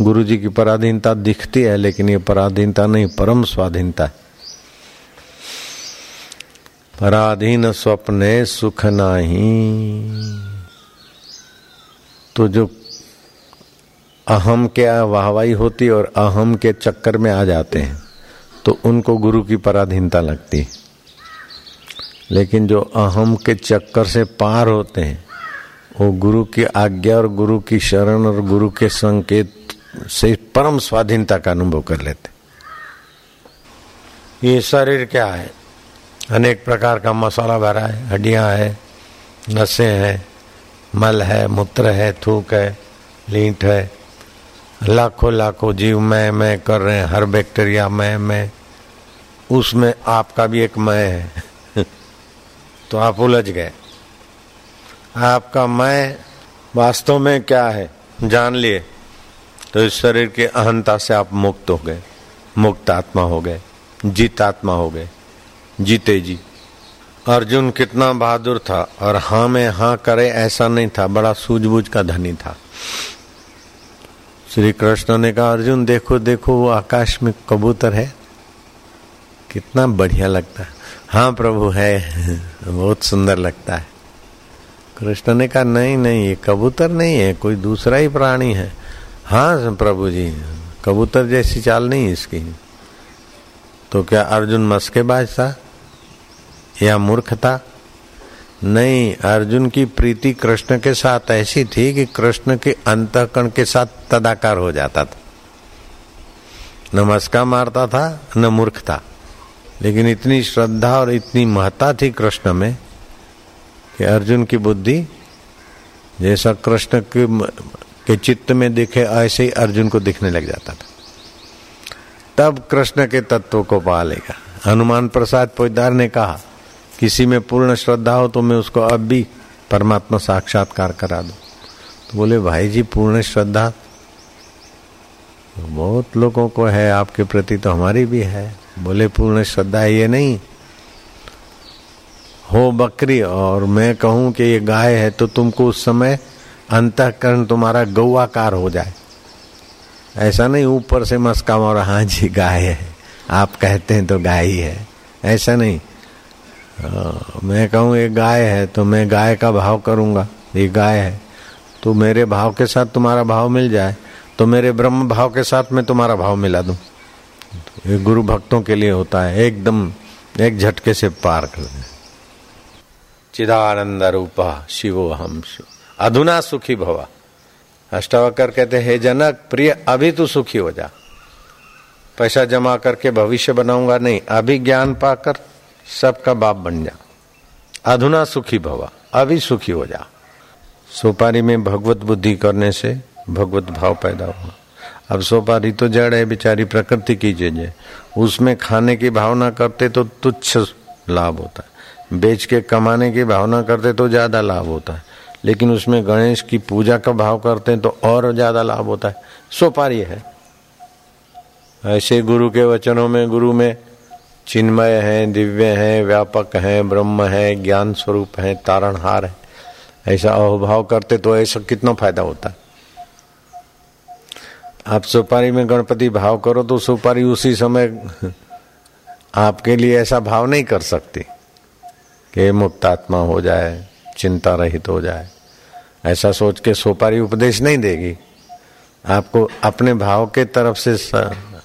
गुरु जी की पराधीनता दिखती है, लेकिन ये पराधीनता नहीं, परम स्वाधीनता है। पराधीन स्वप्ने सुख नाही। तो जो अहम के वाहवाही होती और अहम के चक्कर में आ जाते हैं तो उनको गुरु की पराधीनता लगती है। लेकिन जो अहम के चक्कर से पार होते हैं, वो गुरु की आज्ञा और गुरु की शरण और गुरु के संकेत से परम स्वाधीनता का अनुभव कर लेते। ये शरीर क्या है? अनेक प्रकार का मसाला भरा है। हड्डियाँ है, नसें हैं, मल है, मूत्र है, थूक है लींट है। लाखों लाखों जीव मैं मैं कर रहे हैं, हर बैक्टीरिया मैं मैं। उसमें आपका भी एक मैं है। तो आप उलझ गए। आपका मैं वास्तव में क्या है? जान लिए। तो इस शरीर के अहंता से आप मुक्त हो गए। मुक्त आत्मा हो गए। जीत आत्मा हो गए। जीते जी। अर्जुन कितना बहादुर था और हाँ में हाँ करे ऐसा नहीं था, बड़ा सूझबूझ का धनी था। श्री कृष्ण ने कहा, अर्जुन, देखो देखो, वो आकाश में कबूतर है। कितना बढ़िया लगता है। हाँ प्रभु, है। बहुत सुंदर लगता है। कृष्ण ने कहा, नहीं नहीं, ये कबूतर नहीं है, कोई दूसरा ही प्राणी है। हाँ प्रभु जी कबूतर जैसी चाल नहीं इसकी। तो क्या अर्जुन मस्केबाज था या मूर्ख था नहीं अर्जुन की प्रीति कृष्ण के साथ ऐसी थी कि कृष्ण के अंतकण के साथ तदाकार हो जाता था। न मस्का मारता था न मूर्ख था लेकिन इतनी श्रद्धा और इतनी महत्ता थी कृष्ण में कि अर्जुन की बुद्धि जैसा कृष्ण के, के चित्त में दिखे ऐसे ही अर्जुन को दिखने लग जाता था। तब कृष्ण के तत्व को पा लेगा। हनुमान प्रसाद पोदार ने कहा, किसी में पूर्ण श्रद्धा हो तो मैं उसको अब भी परमात्मा साक्षात्कार करा दू। तो बोले, भाई जी, पूर्ण श्रद्धा बहुत लोगों को है, आपके प्रति तो हमारी भी है। बोले, पूर्ण श्रद्धा ये नहीं। हो बकरी, और मैं कहूँ कि ये गाय है तो तुमको उस समय अंतकरण तुम्हारा गौआकार हो जाए। ऐसा नहीं ऊपर से मस्का और हाँ जी गाय है। आप कहते हैं तो गाय ही। है ऐसा नहीं। आ, मैं कहूँ ये गाय है तो मैं गाय का भाव करूँगा। ये गाय है। तो मेरे भाव के साथ तुम्हारा भाव मिल जाए। तो मेरे ब्रह्म भाव के साथ मैं तुम्हारा भाव मिला दूँ। ये गुरु भक्तों के लिए होता है। एकदम एक झटके से पार कर चिदानंद रूपा शिवो हम शिव। अधुना सुखी भवा। अष्टावकर कहते, हे जनक, प्रिय, अभी तू सुखी हो जा। पैसा जमा करके भविष्य बनाऊँगा नहीं, अभी ज्ञान पाकर सबका बाप बन जा। अधुना सुखी भवा, अभी सुखी हो जा। सुपारी में भगवत बुद्धि करने से भगवत भाव पैदा हुआ अब सोपारी तो जड़ है, बेचारी प्रकृति की चीज़ है। उसमें खाने की भावना करते तो तुच्छ लाभ होता है। बेच के कमाने की भावना करते तो ज़्यादा लाभ होता है। लेकिन उसमें गणेश की पूजा का भाव करते हैं तो और ज़्यादा लाभ होता है। सोपारी है। ऐसे गुरु के वचनों में, गुरु में चिन्मय है, दिव्य है, व्यापक है, ब्रह्म है, ज्ञान स्वरूप है, तारणहार है। ऐसा अहोभाव करते तो ऐसा कितना फ़ायदा होता। है आप सुपारी में गणपति भाव करो तो सुपारी उसी समय आपके लिए ऐसा भाव नहीं कर सकती कि मुक्तात्मा हो जाए। चिंता रहित हो जाए। ऐसा सोच के सुपारी उपदेश नहीं देगी। आपको अपने भाव के तरफ़ से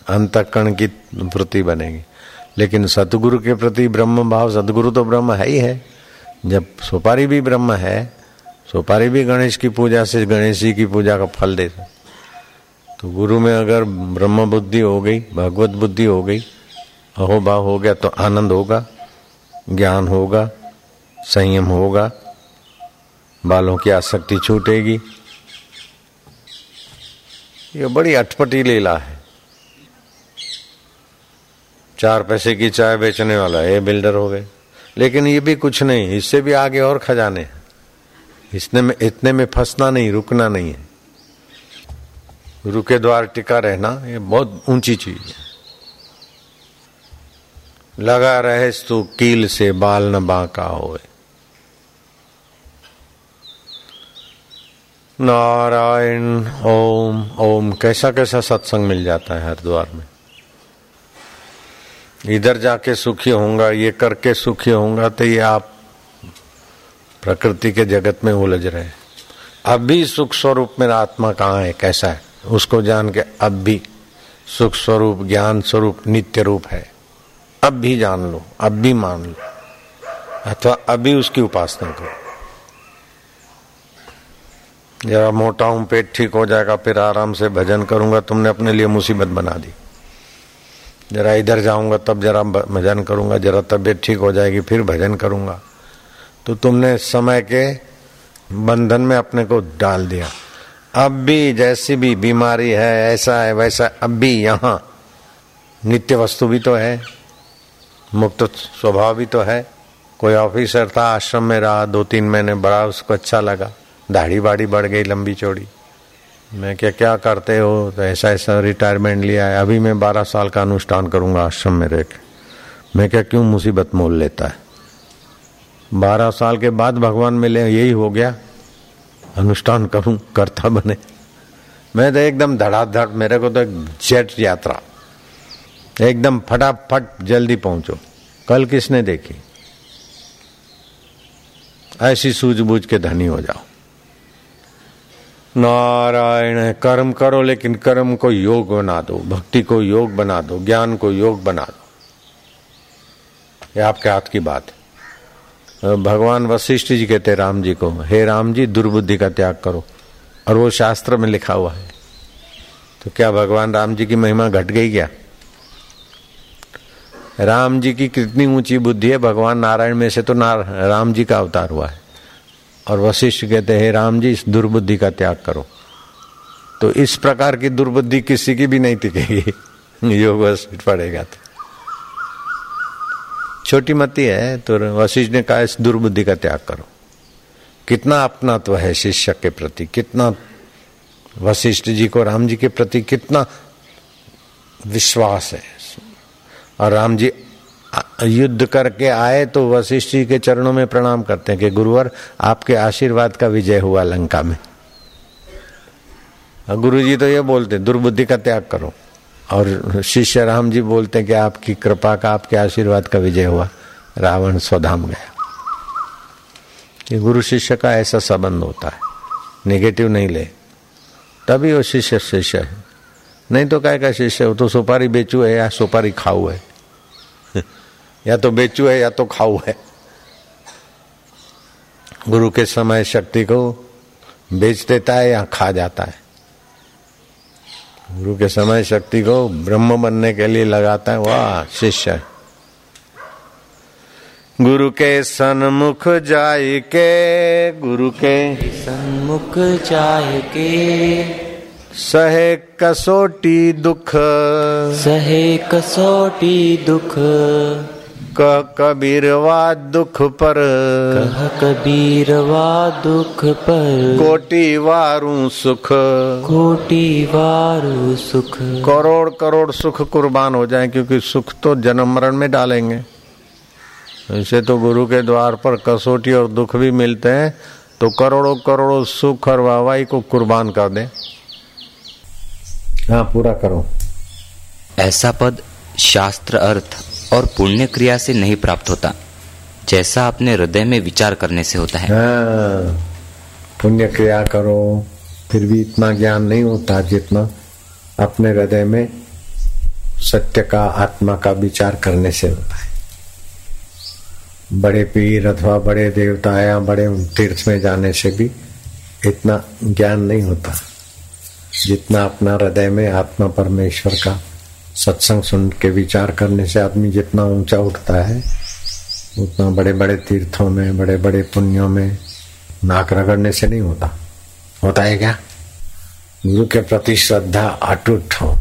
अंतकरण की वृत्ति बनेगी। लेकिन सतगुरु के प्रति ब्रह्म भाव, सदगुरु तो ब्रह्म है ही है। जब सुपारी भी ब्रह्म है, सुपारी भी गणेश की पूजा से गणेश जी की पूजा का फल देता तो गुरु में अगर ब्रह्म बुद्धि हो गई, भगवत बुद्धि हो गई, अहोभाव हो गया तो आनंद होगा, ज्ञान होगा, संयम होगा बालों की आसक्ति छूटेगी। ये बड़ी अटपटी लीला है। चार पैसे की चाय बेचने वाला ये बिल्डर हो गए। लेकिन ये भी कुछ नहीं, इससे भी आगे और खजाने इसने में, इतने में फंसना नहीं, रुकना नहीं है। रुके द्वार टिका रहना, ये बहुत ऊँची चीज़ है। लगा रहे तू कील से बाल न बांका होए। नारायण, ओम ओम। कैसा कैसा सत्संग मिल जाता है हरिद्वार में? इधर जाके सुखी होऊँगा, ये करके सुखी होऊँगा तो ये आप प्रकृति के जगत में उलझ रहे अब भी सुख स्वरूप मेरा आत्मा कहाँ है, कैसा है? उसको जान के अब भी सुख स्वरूप, ज्ञान स्वरूप, नित्य रूप है। अब भी जान लो अब भी मान लो। अथवा अभी उसकी उपासना करो। जरा मोटा हूँ पेट ठीक हो जाएगा, फिर आराम से भजन करूँगा, तुमने अपने लिए मुसीबत बना दी। जरा इधर जाऊँगा, तब जरा भजन करूँगा, जरा तबीयत ठीक हो जाएगी, फिर भजन करूँगा। तो तुमने समय के बंधन में अपने को डाल दिया। अब भी जैसी भी बीमारी है, ऐसा है, वैसा अब भी यहाँ नित्य वस्तु भी तो है, मुक्त स्वभाव भी तो है। कोई ऑफिसर था, आश्रम में रहा दो तीन महीने बड़ा, उसको अच्छा लगा। दाढ़ी बाड़ी बढ़ गई लंबी चौड़ी। मैं क्या क्या करते हो? तो ऐसा ऐसा रिटायरमेंट लिया है अभी मैं बारह साल का अनुष्ठान करूँगा आश्रम में रह मैं क्या, क्यों मुसीबत मोल लेता है? बारह साल के बाद भगवान मिले, यही हो गया। अनुष्ठान करूँ, करता बने। मैं तो एकदम धड़ाधड़, मेरे को तो एक जेट यात्रा। एकदम फटाफट जल्दी पहुंचो। कल किसने देखी? ऐसी सूझबूझ के धनी हो जाओ। नारायण कर्म करो लेकिन कर्म को योग बना दो भक्ति को योग बना दो ज्ञान को योग बना दो। ये आपके हाथ की बात है। भगवान वशिष्ठ जी कहते राम जी को हे राम जी दुर्बुद्धि का त्याग करो। और वो शास्त्र में लिखा हुआ है। तो क्या भगवान राम जी की महिमा घट गई क्या? राम जी की कितनी ऊँची बुद्धि है भगवान नारायण में से तो नार, राम जी का अवतार हुआ है। और वशिष्ठ कहते, हैं राम जी, इस दुर्बुद्धि का त्याग करो। तो इस प्रकार की दुर्बुद्धि किसी की भी नहीं टिकेगी। योग वशिष्ठ पड़ेगा तो। छोटी मती है तो वशिष्ठ ने कहा, इस दुर्बुद्धि का त्याग करो। कितना अपनात्व है शिष्य के प्रति, कितना वशिष्ठ जी को राम जी के प्रति कितना विश्वास है। और राम जी युद्ध करके आए तो वशिष्ठ जी के चरणों में प्रणाम करते हैं कि गुरुवर, आपके आशीर्वाद का विजय हुआ लंका में। गुरु जी तो ये बोलते, दुर्बुद्धि का त्याग करो। और शिष्य राम जी बोलते हैं कि आपकी कृपा का, आपके आशीर्वाद का विजय हुआ। रावण स्वधाम गया। ये गुरु शिष्य का ऐसा संबंध होता है। नेगेटिव नहीं ले। तभी वो शिष्य शिष्य है। नहीं तो क्या का शिष्य हो? तो सुपारी बेचू है या सुपारी खाऊ है? या तो बेचू है या तो खाऊ है। गुरु के समय शक्ति को बेच देता है या खा जाता है। गुरु के समय शक्ति को ब्रह्म बनने के लिए लगाता है। वाह शिष्य गुरु के सन्मुख जाय के गुरु के सन्मुख जाय के सहे कसोटी दुख। सहे कसोटी दुख। कह कबीरवा दुख पर। कह कबीरवा दुख पर। कोटि वारू सुख। कोटि वारू सुख। करोड़ करोड़ सुख कुर्बान हो जाए क्योंकि सुख तो जन्म मरण में डालेंगे। ऐसे तो गुरु के द्वार पर कसोटी और दुख भी मिलते हैं तो करोड़ों करोड़ों सुख और वाहवाही को कुर्बान कर दे। हाँ पूरा करो। ऐसा पद शास्त्र अर्थ और पुण्य क्रिया से नहीं प्राप्त होता जैसा अपने हृदय में विचार करने से होता है। हाँ, पुण्य क्रिया करो फिर भी इतना ज्ञान नहीं होता जितना अपने हृदय में सत्य का आत्मा का विचार करने से होता है। बड़े पीर अथवा बड़े देवता या बड़े तीर्थ में जाने से भी इतना ज्ञान नहीं होता जितना अपना हृदय में आत्मा परमेश्वर का सत्संग सुन के विचार करने से आदमी जितना ऊँचा उठता है, उतना बड़े बड़े तीर्थों में बड़े बड़े पुण्यों में नाक रगड़ने से नहीं होता। होता है क्या? गुरु के प्रति श्रद्धा अटूट हो।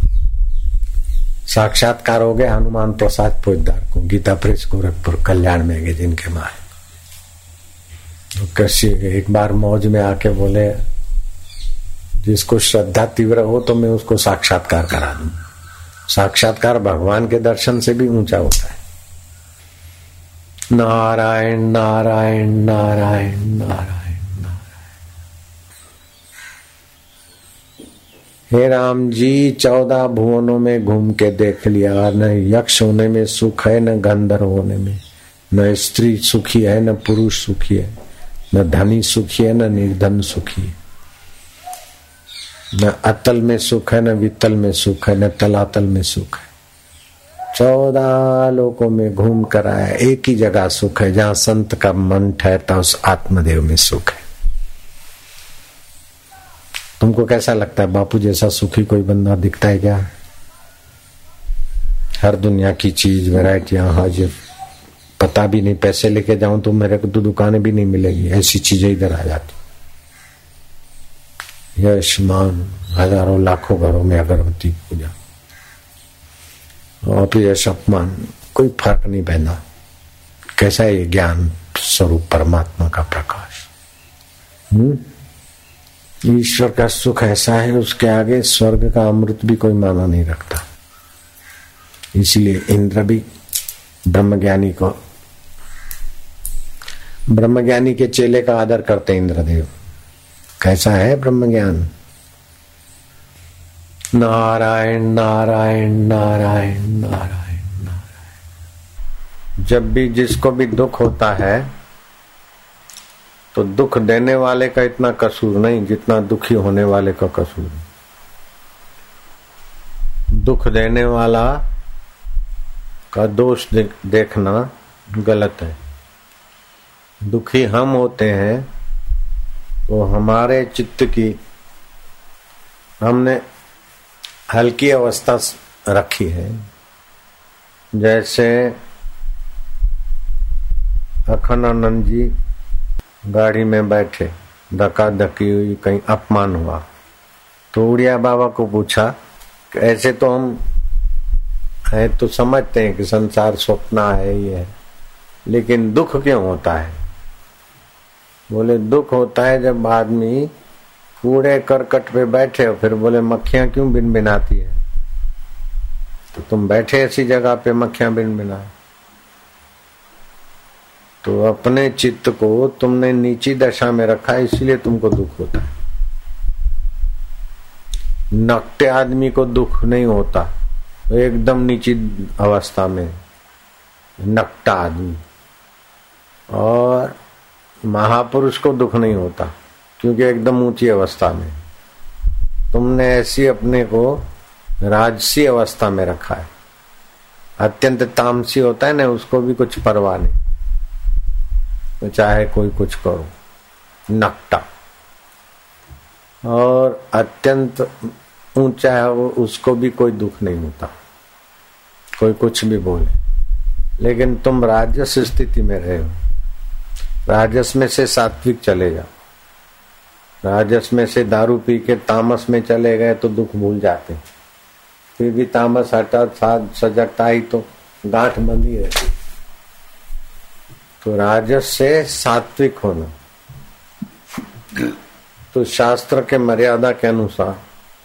साक्षात्कार हो गए हनुमान प्रसाद पोजदार को, गीता प्रेस गोरखपुर कल्याण में गए जिनके माए तो कैसी एक बार मौज में आके बोले, जिसको श्रद्धा तीव्र हो तो मैं उसको साक्षात्कार करा दू साक्षात्कार भगवान के दर्शन से भी ऊँचा होता है। नारायण नारायण नारायण नारायण नारायण। हे राम जी, चौदह भुवनों में घूम के देख लिया। न यक्ष होने में सुख है, न गंधर्व होने में। न स्त्री सुखी है, न पुरुष सुखी है। न धनी सुखी है, न निर्धन सुखी है। न अतल में सुख है, न वितल में सुख है, न तलातल में सुख है। चौदह लोगों में घूम कर आया, एक ही जगह सुख है, जहाँ संत का मन ठहरता उस आत्मदेव में सुख है। तुमको कैसा लगता है? बापू जैसा सुखी कोई बंदा दिखता है क्या? हर दुनिया की चीज़ वेराइटियाँ हाजिर पता भी नहीं, पैसे लेके जाऊँ तो मेरे को तो दुकानें भी नहीं मिलेगी, ऐसी चीज़ें इधर आ जाती। यश मान हज़ारों लाखों घरों में अगरबत्ती पूजा। और फिर यश अपमान कोई फ़र्क नहीं पैदा कैसा है ज्ञान स्वरूप परमात्मा का प्रकाश? हम्म? ईश्वर का सुख ऐसा है, उसके आगे स्वर्ग का अमृत भी कोई माना नहीं रखता। इसलिए इंद्र भी ब्रह्मज्ञानी को, ब्रह्मज्ञानी के चेले का आदर करते इंद्रदेव। कैसा है ब्रह्म ज्ञान नारायण नारायण नारायण नारायण नारायण। जब भी जिसको भी दुख होता है तो दुख देने वाले का इतना कसूर नहीं जितना दुखी होने वाले का कसूर। दुख देने वाला का दोष देखना गलत है। दुखी हम होते हैं तो हमारे चित्त की हमने हल्की अवस्था रखी है। जैसे अखंडानंद जी गाड़ी में बैठे, धक्का धक्की हुई, कहीं अपमान हुआ तो उड़िया बाबा को पूछा ऐसे तो हम है तो समझते हैं कि संसार स्वप्न है, ये है। लेकिन दुख क्यों होता है? बोले, दुख होता है जब आदमी कूड़े करकट पे बैठे हो फिर बोले, मक्खियाँ क्यों बिन बिनाती है? तो तुम बैठे ऐसी जगह पे मक्खियाँ बिन बिना तो अपने चित्त को तुमने नीची दशा में रखा, इसलिए तुमको दुख होता है। नकटे आदमी को दुख नहीं होता तो एकदम नीची अवस्था में, नकटा आदमी। और महापुरुष को दुख नहीं होता, क्योंकि एकदम ऊँची अवस्था में। तुमने ऐसी अपने को राजसी अवस्था में रखा है। अत्यंत तामसी होता है ना, उसको भी कुछ परवाह नहीं। तो चाहे कोई कुछ करो, नकटा। और अत्यंत ऊँचा है, वो उसको भी कोई दुख नहीं होता। कोई कुछ भी बोले। लेकिन तुम राजस स्थिति में रहे हो। राजस में से सात्विक चले जाओ राजस में से दारू पी के तामस में चले गए तो दुख भूल जाते फिर भी तामस हटा साध सजगता ही तो गांठ बंदी रहती। तो राजस से सात्विक होना। तो शास्त्र के मर्यादा के अनुसार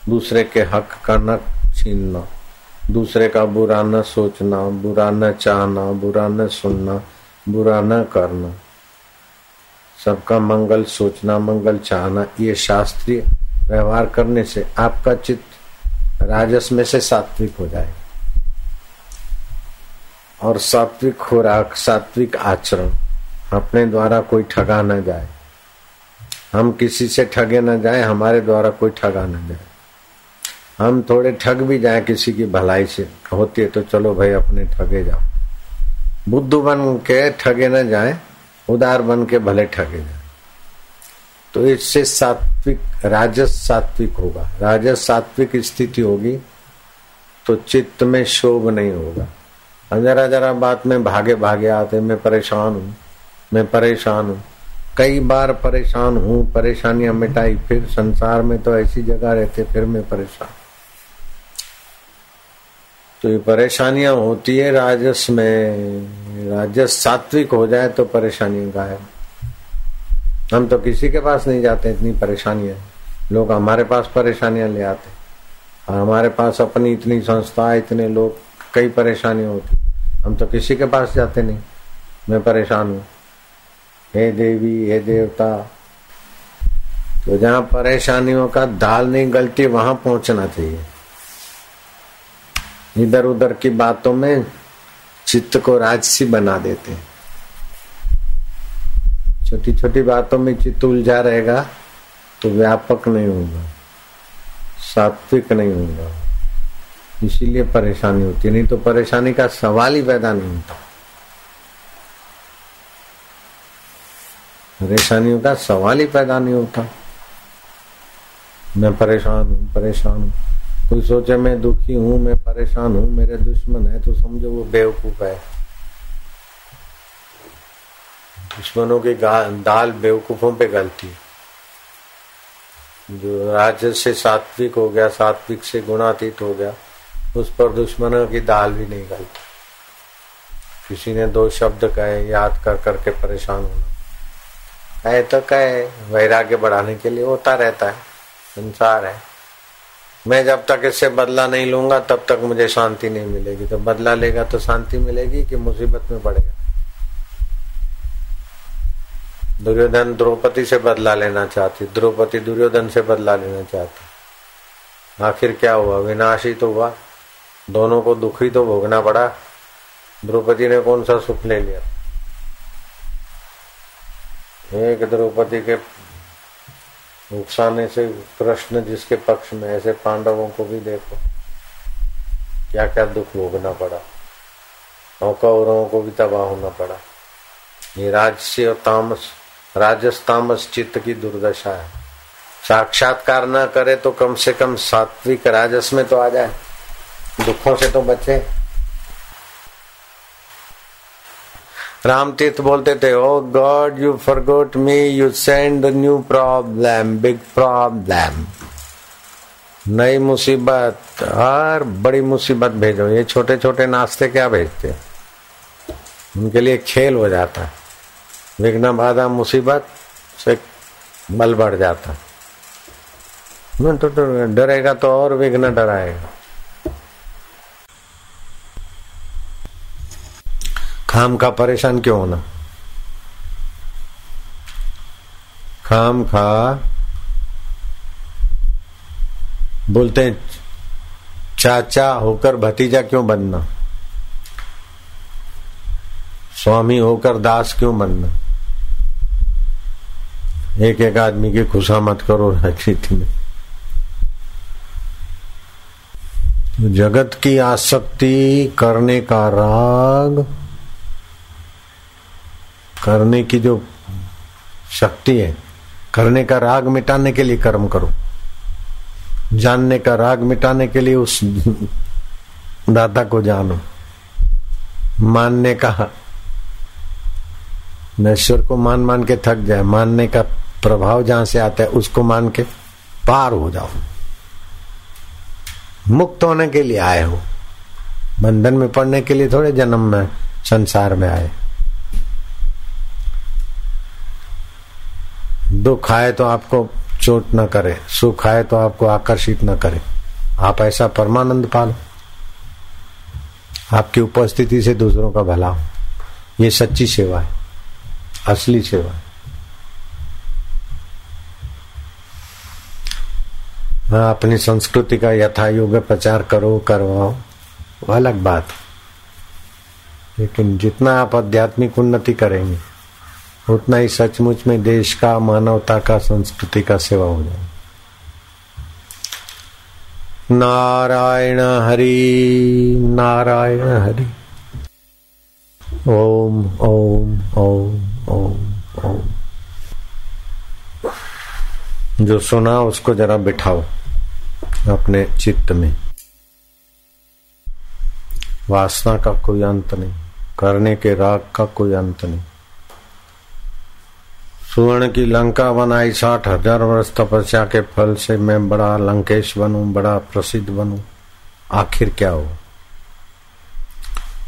दूसरे के हक का न छीनना, दूसरे का बुरा न सोचना, बुरा न चाहना, बुरा न सुनना, बुरा न करना। सबका मंगल, सोचना मंगल, चाहना, ये शास्त्रीय व्यवहार करने से आपका चित्त राजस में से सात्विक हो जाए और सात्विक खुराक, सात्विक आचरण अपने द्वारा कोई ठगा न जाए। हम किसी से ठगे न जाए, हमारे द्वारा कोई ठगा न जाए। हम थोड़े ठग भी जाए, किसी की भलाई से होती है तो चलो भाई अपने ठगे जाओ। बुद्ध बन के ठगे न जाए उदार बन के भले ठगे जाए। तो इससे सात्विक, राजस सात्विक होगा। राजस सात्विक स्थिति होगी तो चित्त में शोभ नहीं होगा। जरा जरा बात में भागे भागे आते, मैं परेशान हूँ, मैं परेशान हूँ। कई बार परेशान हूँ, परेशानियाँ मिटाई, फिर संसार में तो ऐसी जगह रहते, फिर मैं परेशान तो ये परेशानियाँ होती है राजस में। राजस सात्विक हो जाए तो परेशानी गायब हम तो किसी के पास नहीं जाते, इतनी परेशानियाँ। लोग हमारे पास परेशानियाँ ले आते। और हमारे पास अपनी इतनी संस्था, इतने लोग, कई परेशानियाँ होती। हम तो किसी के पास जाते नहीं। मैं परेशान हूँ। हे देवी, हे देवता तो जहाँ परेशानियों का दाल नहीं गलती, वहाँ पहुँचना चाहिए। इधर उधर की बातों में चित्त को राजसी बना देते हैं। छोटी छोटी बातों में चित्त उलझा रहेगा तो व्यापक नहीं होगा, सात्विक नहीं होगा। इसीलिए परेशानी होती नहीं तो परेशानी का सवाल ही पैदा नहीं होता। परेशानियों का सवाल ही पैदा नहीं होता। मैं परेशान हूँ परेशान हूँ। कोई सोचे, मैं दुखी हूँ, मैं परेशान हूँ, मेरे दुश्मन है तो समझो वो बेवकूफ़ है। दुश्मनों की दाल बेवकूफों पे गलती। जो राज्य से सात्विक हो गया, सात्विक से गुणातीत हो गया, उस पर दुश्मनों की दाल भी नहीं गलती। किसी ने दो शब्द कहे, याद कर, करके परेशान होना। कहे तो कहे, वैराग्य बढ़ाने के लिए होता रहता है, संसार है। मैं जब तक इससे बदला नहीं लूँगा, तब तक मुझे शांति नहीं मिलेगी। तो बदला लेगा तो शांति मिलेगी कि मुसीबत में पड़ेगा। दुर्योधन द्रौपदी से बदला लेना चाहती, द्रौपदी दुर्योधन से बदला लेना चाहती। आखिर क्या हुआ? विनाश तो हुआ। दोनों को दुख तो भोगना पड़ा। द्रौपदी ने कौन सा सुख ले लिया? एक द्रौपदी के उकसाने से कृष्ण जिसके पक्ष में, ऐसे पांडवों को भी देखो। क्या क्या दुख भोगना पड़ा। और कौरवों को भी तबाह होना पड़ा। ये राजस्य और तामस राजस तामस चित्त की दुर्दशा है। साक्षात्कार न करे तो कम से कम सात्विक राजस में तो आ जाए। दुखों से तो बचे। राम तीर्थ बोलते थे ओ God you forgot me you send new problem big problem नई मुसीबत, हर बड़ी मुसीबत भेजो। ये छोटे छोटे नाश्ते क्या भेजते? उनके लिए खेल हो जाता। विघ्न बाधा मुसीबत से बल बढ़ जाता। तो डरेगा तो और विघ्न डराएगा। खाम का परेशान क्यों होना? खाम खा, बोलते हैं, चाचा होकर भतीजा क्यों बनना? स्वामी होकर दास क्यों बनना? एक एक आदमी की खुशा मत करो राजनीति में। जगत की आसक्ति करने का राग करने की जो शक्ति है, करने का राग मिटाने के लिए कर्म करो। जानने का राग मिटाने के लिए उस दाता को जानो। मानने का नश्वर को मान मान के थक जाए, मानने का प्रभाव जहाँ से आता है, उसको मान के पार हो जाओ। मुक्त होने के लिए आए हो। बंधन में पड़ने के लिए थोड़े जन्म में, संसार में आए। दुख आए तो आपको चोट न करे, सुख आए तो आपको आकर्षित न करे। आप ऐसा परमानंद पालो। आपकी उपस्थिति से दूसरों का भला हो। ये सच्ची सेवा है, असली सेवा है। हाँ अपनी संस्कृति का यथा योग्य प्रचार करो, करवाओ अलग बात लेकिन जितना आप आध्यात्मिक उन्नति करेंगे उतना ही सचमुच में देश का, मानवता का, संस्कृति का सेवा हो जाए। नारायण हरि नारायण हरि। ओम ओम ओम ओम ओम। जो सुना उसको जरा बिठाओ अपने चित्त में। वासना का कोई अंत नहीं, करने के राग का कोई अंत नहीं। सुवर्ण की लंका बनाई साठ हज़ार वर्ष तपस्या के फल से मैं बड़ा लंकेश बनू, बड़ा प्रसिद्ध बनू। आखिर क्या हो?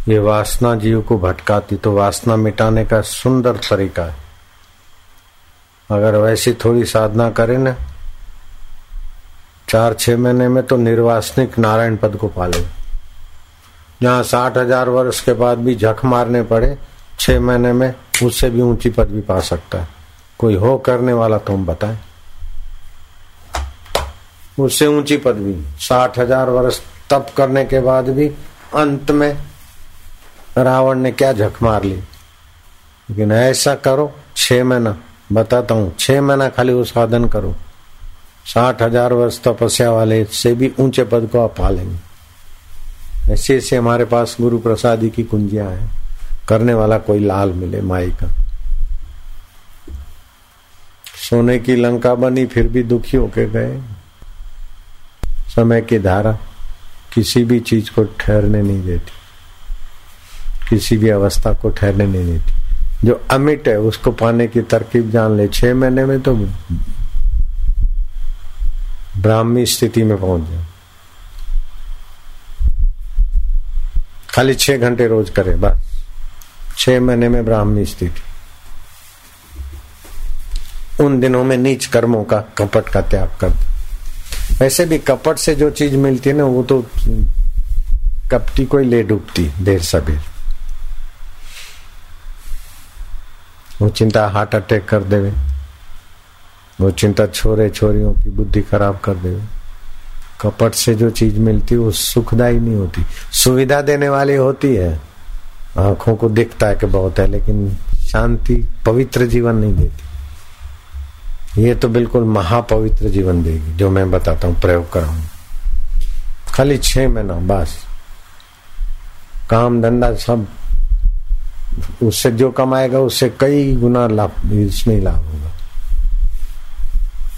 ये वासना जीव को भटकाती तो वासना मिटाने का सुंदर तरीका है। अगर वैसी थोड़ी साधना करे ना, चार छह महीने में तो निर्वासनिक नारायण पद को पाले। जहाँ साठ हज़ार वर्ष के बाद भी झक मारने पड़े, छह महीने में उससे भी ऊँची पद भी पा सकता है। कोई हो करने वाला तुम बताए। उससे ऊँची पदवी, साठ हज़ार वर्ष तप करने के बाद भी अंत में रावण ने क्या झक मार ली। लेकिन ऐसा करो, छह महीना, बताता हूँ, छह महीना खाली वो साधन करो। साठ हज़ार वर्ष तपस्या वाले से भी ऊँचे पद को आप पा लेंगे ऐसे ऐसे हमारे पास गुरु प्रसादी की कुंजियाँ हैं। करने वाला कोई लाल मिले, माई का। सोने की लंका बनी, फिर भी दुखी होके गए। समय की धारा किसी भी चीज़ को ठहरने नहीं देती। किसी भी अवस्था को ठहरने नहीं देती। जो अमिट है, उसको पाने की तरकीब जान ले। छह महीने में तो ब्राह्मी स्थिति में पहुँच जाए। खाली छह घंटे रोज करे, बस। छह महीने में ब्राह्मी स्थिति। उन दिनों में नीच कर्मों का कपट का त्याग कर वैसे भी कपट से जो चीज़ मिलती है ना, वो तो कपटी को ही ले डूबती देर सबेर वो चिंता हार्ट अटैक कर देवे। वो चिंता छोरे छोरियों की बुद्धि खराब कर देवे। कपट से जो चीज़ मिलती वो सुखदायी नहीं होती। सुविधा देने वाली होती है। आँखों को दिखता है कि बहुत है, लेकिन शांति, पवित्र जीवन नहीं देती। ये तो बिल्कुल महापवित्र जीवन देगी, जो मैं बताता हूँ, प्रयोग कराऊं खाली छह महीना, बस। काम, धंधा सब, उससे जो कमाएगा, उससे कई गुना लाभ, इसमें लाभ होगा।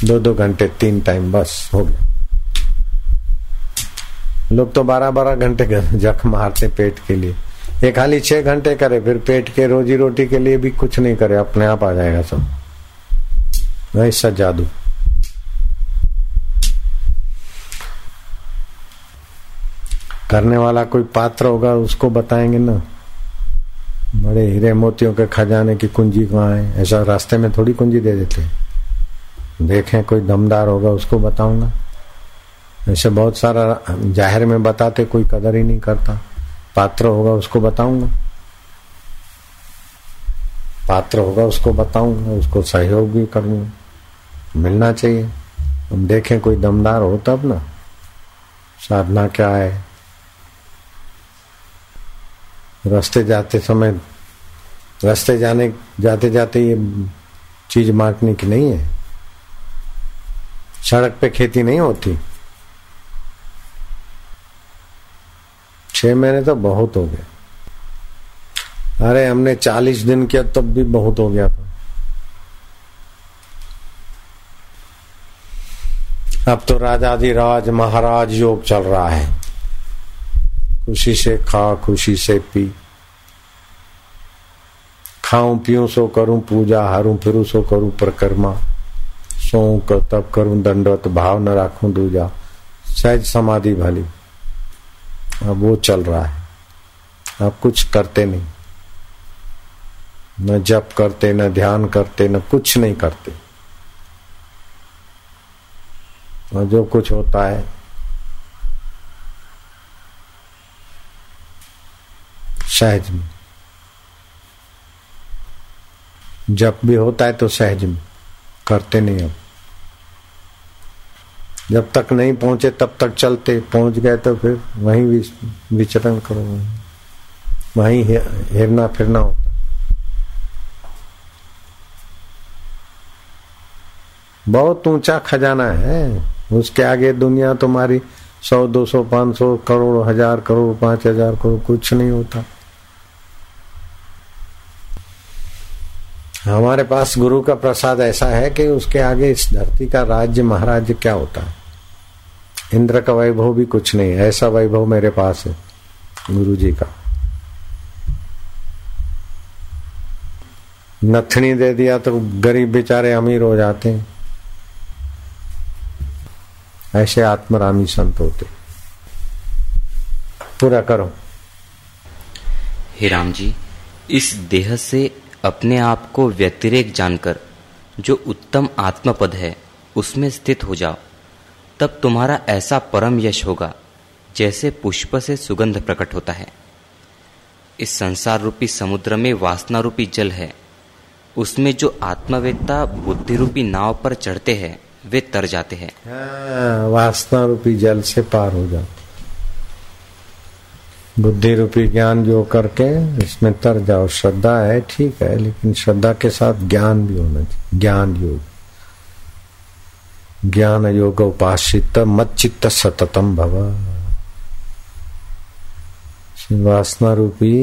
दो दो घंटे, तीन टाइम बस, हो गया। लोग तो बारह बारह घंटे जख मारते पेट के लिए। ये खाली छह घंटे करे, फिर पेट के रोजी रोटी के लिए भी कुछ नहीं करे, अपने आप आ जाएगा सब। ऐसा जादू करने वाला कोई पात्र होगा, उसको बताएँगे ना। बड़े हीरे मोतियों के खजाने की कुंजी कहाँ है? ऐसा रास्ते में थोड़ी कुंजी दे देते। देखें, कोई दमदार होगा, उसको बताऊँगा। ऐसे बहुत सारा ज़ाहिर में बताते, कोई कदर ही नहीं करता। पात्र होगा, उसको बताऊँगा। पात्र होगा, उसको बताऊँगा, उसको सहयोग भी करूँगा। मिलना चाहिए। हम देखें कोई दमदार हो तब ना। साधना क्या है? रास्ते जाते समय रास्ते जाने जाते जाते ये चीज़ बांटने की नहीं है। सड़क पे खेती नहीं होती। छह महीने तो बहुत हो गए। अरे हमने चालीस दिन किया तब भी बहुत हो गया था। अब तो राजाधिराज महाराज योग चल रहा है। खुशी से खा, खुशी से पी। खाऊं, पीऊं, सो करूँ पूजा, हारूं, फिरूं, सो करूँ परिक्रमा। सो कर तब करूँ, दंडवत, भाव न राखूं दूजा। सहज समाधि भली। अब वो चल रहा है। अब कुछ करते नहीं। न जप करते, न ध्यान करते, न कुछ नहीं करते। और जो कुछ होता है। सहज में। जब भी होता है तो सहज में। करते नहीं अब जब तक नहीं पहुँचे, तब तक चलते। पहुँच गए तो फिर वहीं विचरण करो। वहीं हेरना फिरना होता। बहुत ऊँचा खजाना है। उसके आगे दुनिया तुम्हारी सौ, दो सौ, पाँच सौ, करोड़, हज़ार करोड़, पाँच हज़ार करोड़, कुछ नहीं होता। हमारे पास गुरु का प्रसाद ऐसा है कि उसके आगे इस धरती का राज्य, महाराज क्या होता है? इंद्र का वैभव भी कुछ नहीं ऐसा वैभव मेरे पास है, गुरु जी का। नथनी दे दिया तो गरीब बेचारे अमीर हो जाते हैं। ऐसे आत्मरामी संत होते। पूरा करो। हे राम जी, इस देह से अपने आप को व्यतिरेक जानकर जो उत्तम आत्मपद है, उसमें स्थित हो जाओ। तब तुम्हारा ऐसा परम यश होगा, जैसे पुष्प से सुगंध प्रकट होता है। इस संसार रूपी समुद्र में वासना रूपी जल है। उसमें जो आत्मवेत्ता बुद्धि रूपी नाव पर चढ़ते हैं वे तर जाते हैं। हाँ, वासना रूपी जल से पार हो जाओ बुद्धि रूपी ज्ञान जो करके इसमें तर जाओ। श्रद्धा है ठीक है लेकिन श्रद्धा के साथ ज्ञान भी होना चाहिए। ज्ञान योग। ज्ञान योग उपासित मत चित्त सततम भव। वासना रूपी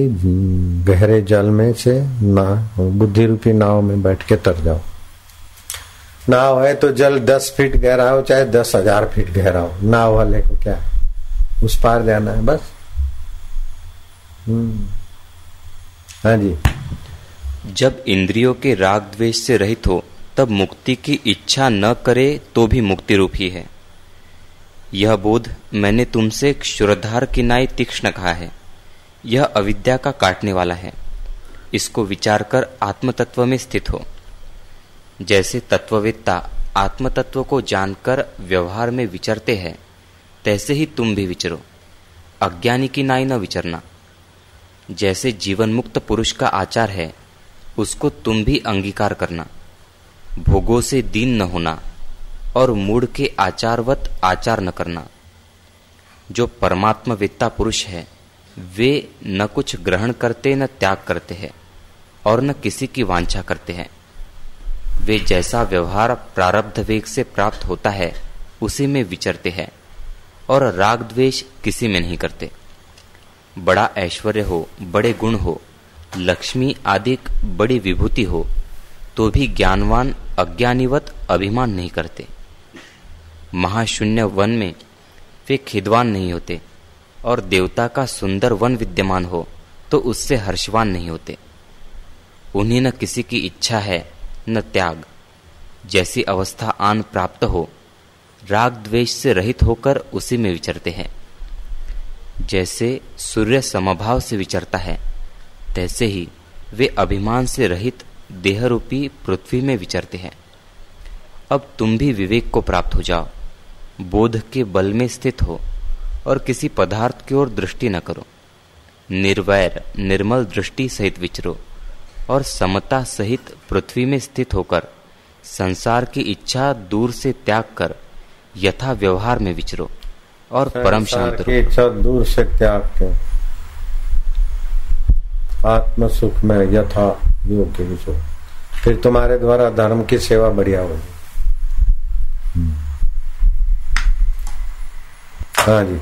गहरे जल में से ना बुद्धि रूपी नाव में बैठ के तर जाओ। नाव है तो जल दस फीट गहरा हो, चाहे दस हज़ार फीट गहरा हो। नाव वाले को क्या? उस पार जाना है, बस? हम्म। हाँ जी। जब इंद्रियों के राग द्वेष से रहित हो, तब मुक्ति की इच्छा न करे तो भी मुक्ति रूप ही। है यह बोध मैंने तुमसे क्षुरधार की नाई तीक्ष्ण कहा है। यह अविद्या का काटने वाला है। इसको विचार कर आत्म तत्व में स्थित हो। जैसे तत्ववेत्ता आत्म तत्व को जानकर व्यवहार में विचरते हैं, तैसे ही तुम भी विचरो। अज्ञानी की नाई न विचरना। जैसे जीवन मुक्त पुरुष का आचार है, उसको तुम भी अंगीकार करना। भोगों से दीन न होना और मूड के आचारवत आचार न करना। जो परमात्मा वेत्ता पुरुष है, वे न कुछ ग्रहण करते न त्याग करते हैं और न किसी की वांछा करते हैं। वे जैसा व्यवहार प्रारब्ध वेग से प्राप्त होता है, उसी में विचरते हैं, और राग द्वेष किसी में नहीं करते। बड़ा ऐश्वर्य हो, बड़े गुण हो, लक्ष्मी आदि बड़ी विभूति हो तो भी ज्ञानवान, अज्ञानीवत अभिमान नहीं करते। महाशून्य वन में वे खिदवान नहीं होते, और देवता का सुंदर वन विद्यमान हो तो उससे हर्षवान नहीं होते। उन्हें न किसी की इच्छा है न त्याग। जैसी अवस्था आन प्राप्त हो, राग द्वेष से रहित होकर उसी में विचरते हैं। जैसे सूर्य समभाव से विचरता है, तैसे ही वे अभिमान से रहित देहरूपी पृथ्वी में विचरते हैं। अब तुम भी विवेक को प्राप्त हो जाओ, बोध के बल में स्थित हो और किसी पदार्थ की ओर दृष्टि न करो। निर्वैर, निर्मल दृष्टि सहित विचरो। और समता सहित पृथ्वी में स्थित होकर संसार की इच्छा दूर से त्याग कर यथा व्यवहार में विचरो और परम शांत की इच्छा दूर से त्याग के आत्म सुख में यथा योग्य विचरो। फिर तुम्हारे द्वारा धर्म की सेवा बढ़िया होगी। हाँ जी।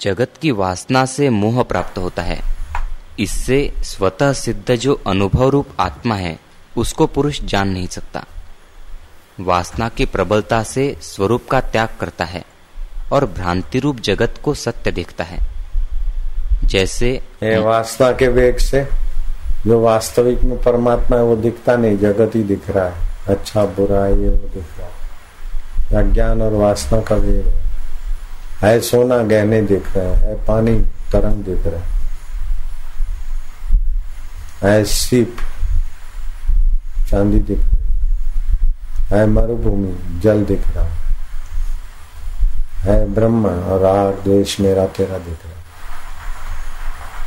जगत की वासना से मोह प्राप्त होता है। इससे स्वतः सिद्ध जो अनुभव रूप आत्मा है, उसको पुरुष जान नहीं सकता। वासना की प्रबलता से स्वरूप का त्याग करता है और भ्रांति रूप जगत को सत्य देखता है। जैसे वासना के वेग से जो वास्तविक में परमात्मा है, वो दिखता नहीं, जगत ही दिख रहा है। अच्छा बुरा, ये वो दिख रहा है। अज्ञान और वासना का वेग है। सोना, गहने दिख रहे है पानी, तरंग दिख रहा है। सीप, चांदी दिख रही है मरुभूमि, जल दिख रहा है। ब्रह्म और आग द्वेश मेरा तेरा दिख रहा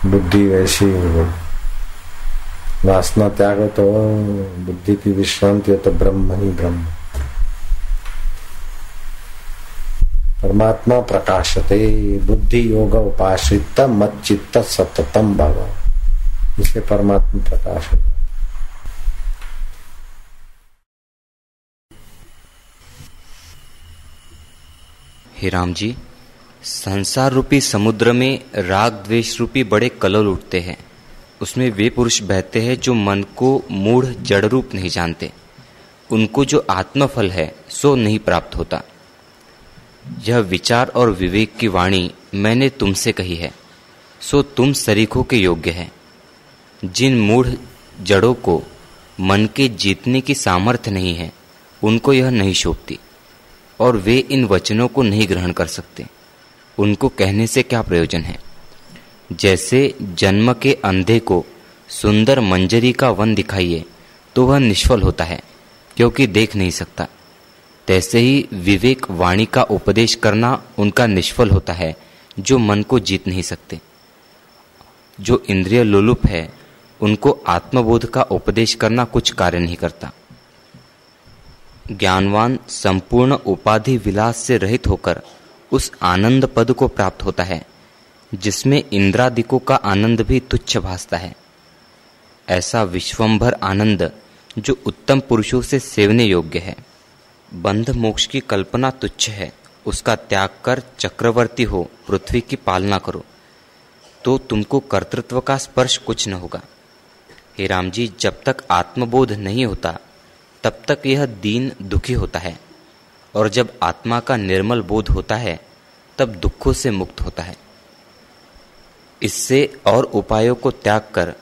बुद्धि वैसी हो वासना त्याग तो बुद्धि की विश्रांति हो तो ब्रह्म ही ब्रह्म। परमात्मा प्रकाशते, बुद्धि योग उपाश्रित मत चित्त सततम भव। इसलिए परमात्मा प्रकाश हो। हे राम जी, संसार रूपी समुद्र में राग द्वेष रूपी बड़े कलल उठते हैं। उसमें वे पुरुष बहते हैं जो मन को मूढ़, जड़ रूप नहीं जानते। उनको जो आत्मफल है, सो नहीं प्राप्त होता। यह विचार और विवेक की वाणी मैंने तुमसे कही है, सो तुम सरीखों के योग्य है। जिन मूढ़ जड़ों को मन के जीतने की सामर्थ्य नहीं है, उनको यह नहीं शोभती, और वे इन वचनों को नहीं ग्रहण कर सकते। उनको कहने से क्या प्रयोजन है? जैसे जन्म के अंधे को सुंदर मंजरी का वन दिखाइए तो वह निष्फल होता है, क्योंकि देख नहीं सकता। तैसे ही विवेक वाणी का उपदेश करना उनका निष्फल होता है, जो मन को जीत नहीं सकते। जो इंद्रिय लोलुप है उनको आत्मबोध का उपदेश करना कुछ कार्य नहीं करता। ज्ञानवान संपूर्ण उपाधि विलास से रहित होकर उस आनंद पद को प्राप्त होता है, जिसमें इंद्रादिकों का आनंद भी तुच्छ भासता है। ऐसा विश्वंभर आनंद जो उत्तम पुरुषों से सेवने योग्य है। बंध मोक्ष की कल्पना तुच्छ है, उसका त्याग कर चक्रवर्ती हो, पृथ्वी की पालना करो तो तुमको कर्तृत्व का स्पर्श कुछ न होगा। हे राम जी जब तक आत्मबोध नहीं होता, तब तक यह दीन दुखी होता है। और जब आत्मा का निर्मल बोध होता है, तब दुखों से मुक्त होता है। इससे और उपायों को त्याग कर,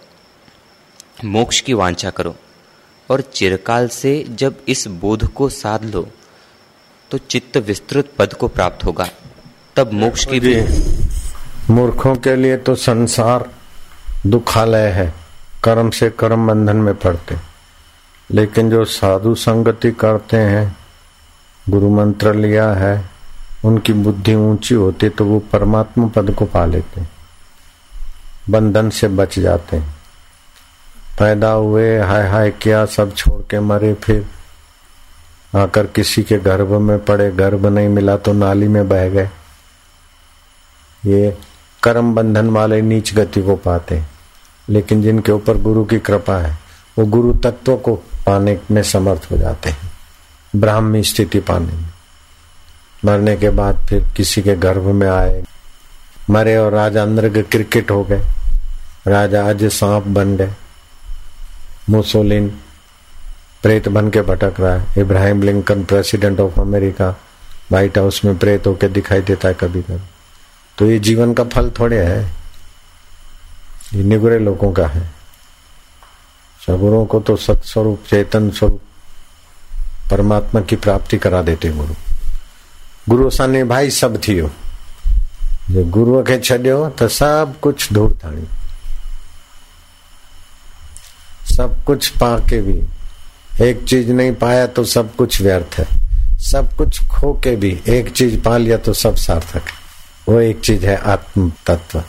मोक्ष की वांछा करो। और चिरकाल से जब इस बोध को साध लो तो चित्त विस्तृत पद को प्राप्त होगा। तब मोक्ष की मूर्खों के लिए तो संसार दुखालय है। कर्म से कर्म बंधन में पड़ते लेकिन जो साधु संगति करते हैं, गुरु मंत्र लिया है, उनकी बुद्धि ऊँची होती तो वो परमात्मा पद को पा लेते। बंधन से बच जाते। पैदा हुए, हाय हाय, किया सब छोड़ के मरे फिर? आकर किसी के गर्भ में पड़े, गर्भ नहीं मिला तो नाली में बह गए। ये कर्म बंधन वाले नीच गति को पाते। लेकिन जिनके ऊपर गुरु की कृपा है, वो गुरु तत्व को पाने में समर्थ हो जाते हैं, ब्राह्मी स्थिति पाने में। मरने के बाद फिर किसी के गर्भ में आए, मरे और राजा के क्रिकेट हो गए, राजा आज सांप बन गए, मुसोलिन प्रेत बन के भटक रहा है। Abraham Lincoln, president of America, White House में प्रेत होके दिखाई देता है कभी कभी तो ये जीवन का फल थोड़े है। ये निगुरे लोगों का है। सगुरों को तो सत्स्वरूप, चेतन स्वरूप, परमात्मा की प्राप्ति करा देते गुरु। गुरु साने भाई, सब थियो। जो गुरु के छो तो सब कुछ धूड़ थाणी सब कुछ पाके भी। एक चीज़ नहीं पाया तो सब कुछ व्यर्थ है। सब कुछ खो के भी। एक चीज़ पा लिया तो सब सार्थक है। वो एक चीज़ है आत्म तत्व